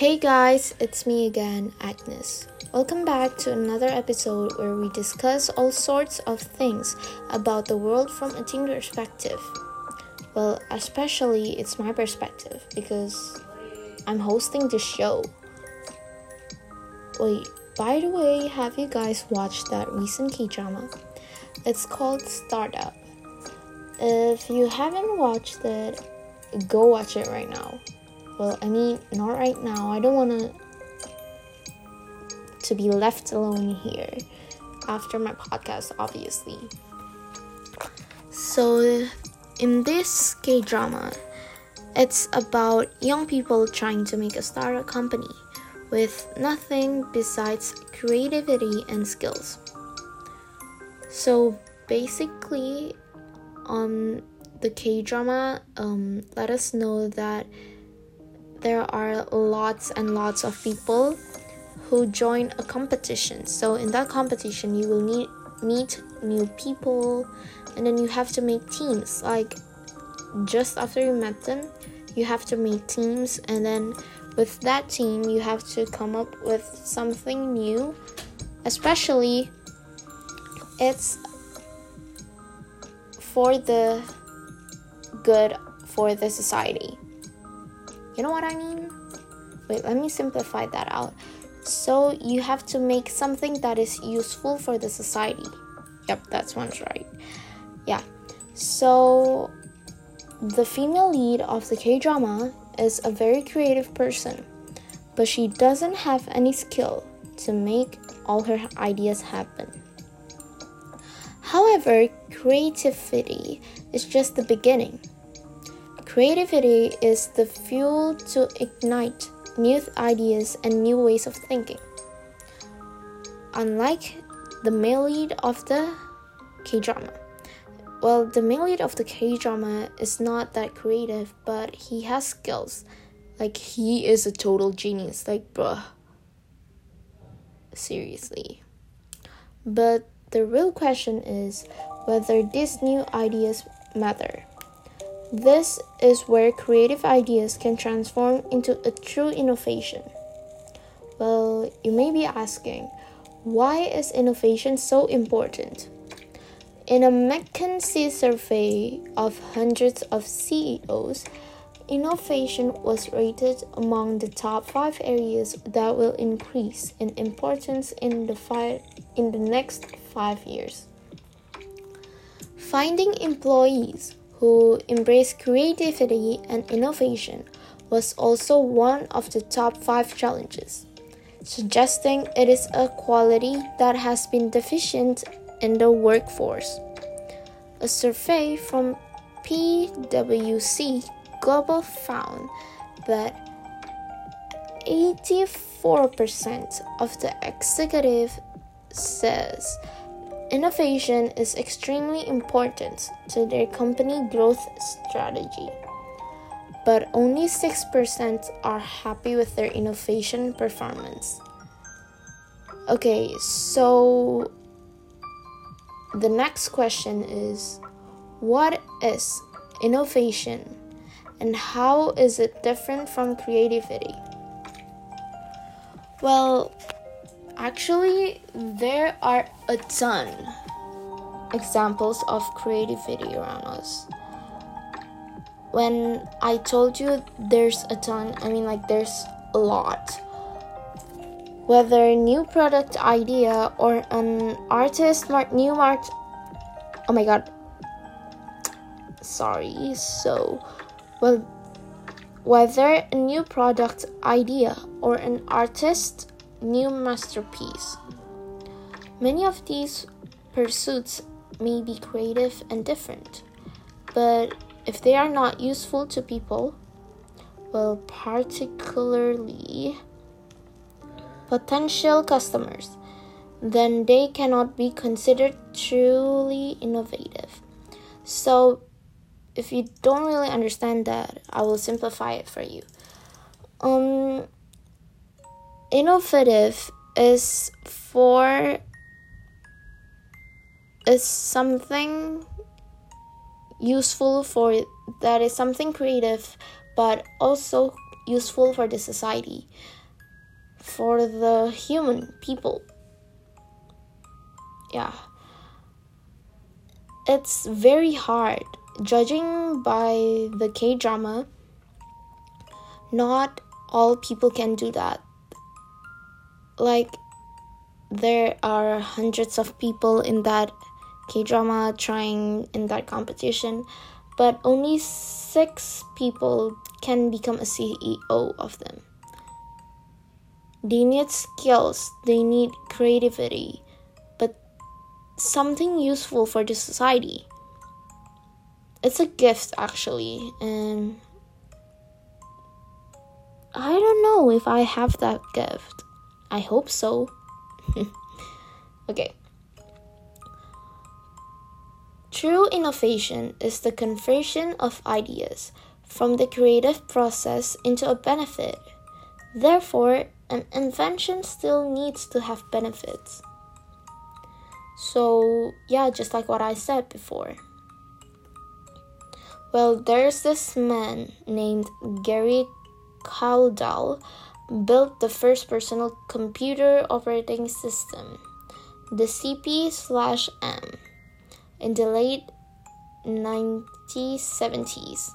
Hey guys, it's me again, Agnes. Welcome back to another episode where we discuss all sorts of things about the world from a teen perspective. Well, especially it's my perspective because I'm hosting the show. Wait, by the way, have you guys watched that recent K drama? It's called Startup. If you haven't watched it, go watch it right now. Well, I mean, not right now. I don't want to to be left alone here after my podcast, obviously. So, in this K drama, it's about young people trying to make a startup company with nothing besides creativity and skills. So basically, um, the K drama um, let us know that there are lots and lots of people who join a competition. So in that competition, you will need meet new people, and then you have to make teams. Like just after you met them, you have to make teams, and then with that team, you have to come up with something new. Especially, it's for the good for the society. You know what I mean? Wait, let me simplify that out. So you have to make something that is useful for the society. Yep, that's one's right. Yeah. So the female lead of the K drama is a very creative person, but she doesn't have any skill to make all her ideas happen. However, creativity is just the beginning. Creativity is the fuel to ignite new ideas and new ways of thinking. Unlike the male lead of the K drama. Well, the male lead of the K drama is not that creative, but he has skills. Like, he is a total genius. Like, bruh. Seriously. But the real question is whether these new ideas matter. This is where creative ideas can transform into a true innovation. Well, you may be asking, why is innovation so important? In a McKinsey survey of hundreds of CEOs, innovation was rated among the top five areas that will increase in importance in the, fi- in the next five years. Finding employees who embrace creativity and innovation was also one of the top five challenges, suggesting it is a quality that has been deficient in the workforce. A survey from PwC Global found that 84% of the executive says innovation is extremely important to their company growth strategy. But only 6% are happy with their innovation performance. Okay, so the next question is what is innovation and how is it different from creativity? Well, actually, there are a ton examples of creativity around us. When I told you there's a ton, I mean like there's a lot. Whether a new product idea or an artist new art Oh my god. Sorry. So, well whether a new product idea or an artist new masterpiece. Many of these pursuits may be creative and different, but if they are not useful to people, well, particularly potential customers, then they cannot be considered truly innovative. So, if you don't really understand that, I will simplify it for you. Um, innovative is for is something useful for that is something creative but also useful for the society, for the human people. Yeah. It's very hard. Judging by the K drama, not all people can do that. Like, there are hundreds of people in that K drama trying in that competition, but only six people can become a CEO of them. They need skills, they need creativity, but something useful for the society. It's a gift actually, and I don't know if I have that gift. I hope so. okay. True innovation is the conversion of ideas from the creative process into a benefit. Therefore, an invention still needs to have benefits. So, yeah, just like what I said before. Well, there's this man named Gary Kildall built the first personal computer operating system, the CP/M, in the late 1970s.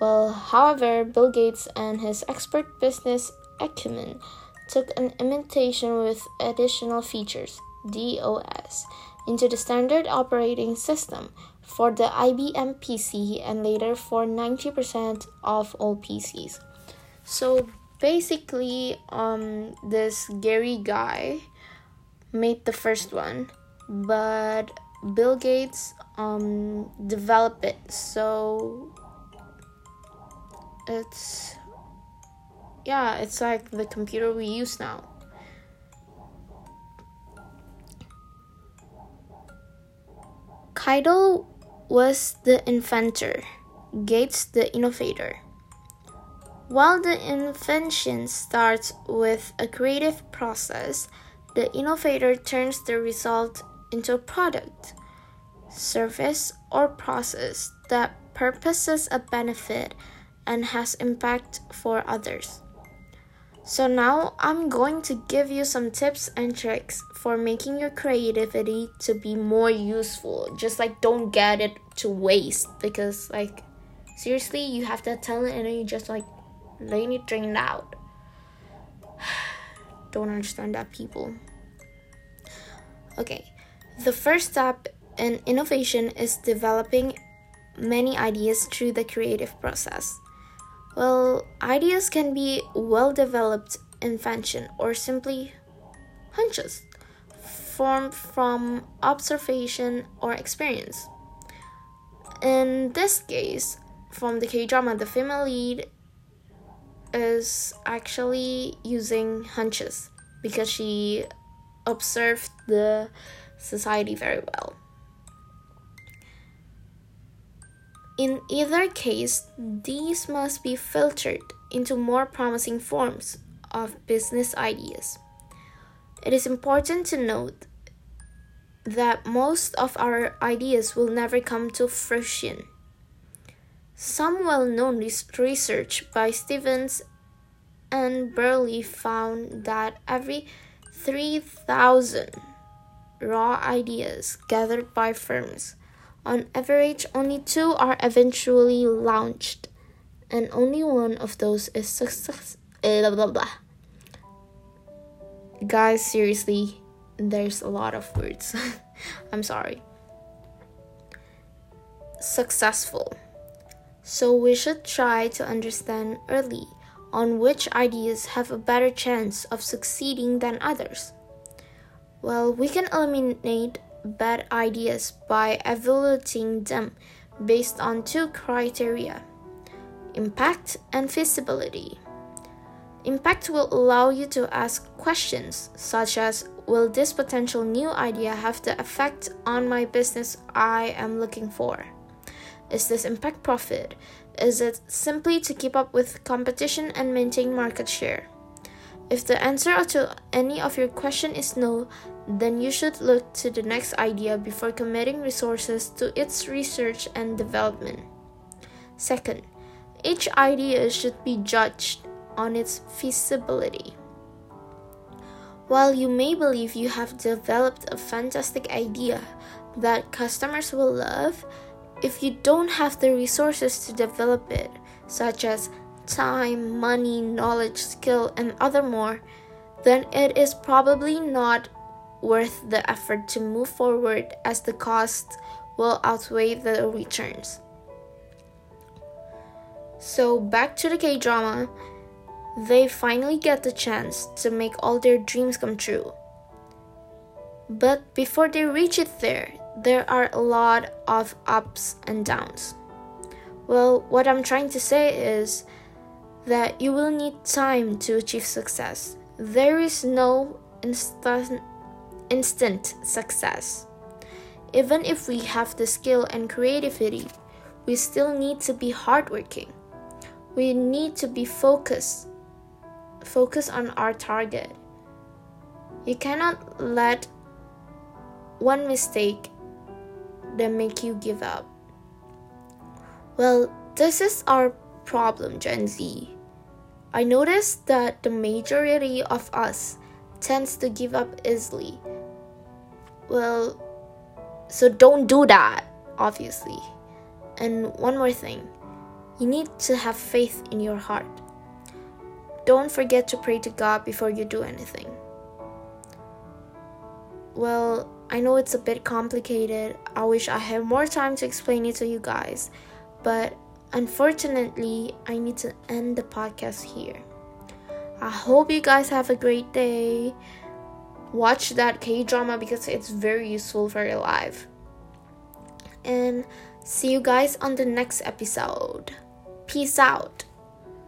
Well, however, Bill Gates and his expert business acumen took an imitation with additional features, DOS, into the standard operating system for the IBM PC and later for 90% of all PCs. So basically, um, this Gary guy made the first one, but Bill Gates um, developed it. So it's yeah, it's like the computer we use now. Kildall was the inventor, Gates the innovator. While the invention starts with a creative process, the innovator turns the result into a product, service, or process that purposes a benefit and has impact for others. So now I'm going to give you some tips and tricks for making your creativity to be more useful. Just like don't get it to waste because like seriously you have that talent and then you just like letting it drain out. don't understand that people. Okay. The first step in innovation is developing many ideas through the creative process. Well, ideas can be well developed invention or simply hunches formed from observation or experience. In this case, from the K drama, the female lead is actually using hunches because she observed the society very well. In either case, these must be filtered into more promising forms of business ideas. It is important to note that most of our ideas will never come to fruition. Some well known research by Stevens and Burley found that every 3,000 raw ideas gathered by firms on average, only two are eventually launched, and only one of those is success. Eh, blah, blah, blah. Guys, seriously, there's a lot of words. I'm sorry. Successful. So we should try to understand early on which ideas have a better chance of succeeding than others. Well, we can eliminate bad ideas by evaluating them based on two criteria impact and feasibility. Impact will allow you to ask questions such as Will this potential new idea have the effect on my business I am looking for? Is this impact profit? Is it simply to keep up with competition and maintain market share? If the answer to any of your question is no, then you should look to the next idea before committing resources to its research and development. Second, each idea should be judged on its feasibility. While you may believe you have developed a fantastic idea that customers will love, if you don't have the resources to develop it, such as time, money, knowledge, skill, and other more, then it is probably not worth the effort to move forward as the cost will outweigh the returns. So, back to the K drama, they finally get the chance to make all their dreams come true. But before they reach it there, there are a lot of ups and downs. Well, what I'm trying to say is that you will need time to achieve success. There is no instant, instant success. Even if we have the skill and creativity, we still need to be hardworking. We need to be focused. Focus on our target. You cannot let one mistake that make you give up. Well, this is our problem, Gen Z. I noticed that the majority of us tends to give up easily. Well, so don't do that, obviously. And one more thing you need to have faith in your heart. Don't forget to pray to God before you do anything. Well, I know it's a bit complicated. I wish I had more time to explain it to you guys, but unfortunately, I need to end the podcast here. I hope you guys have a great day. Watch that K drama because it's very useful for your life. And see you guys on the next episode. Peace out.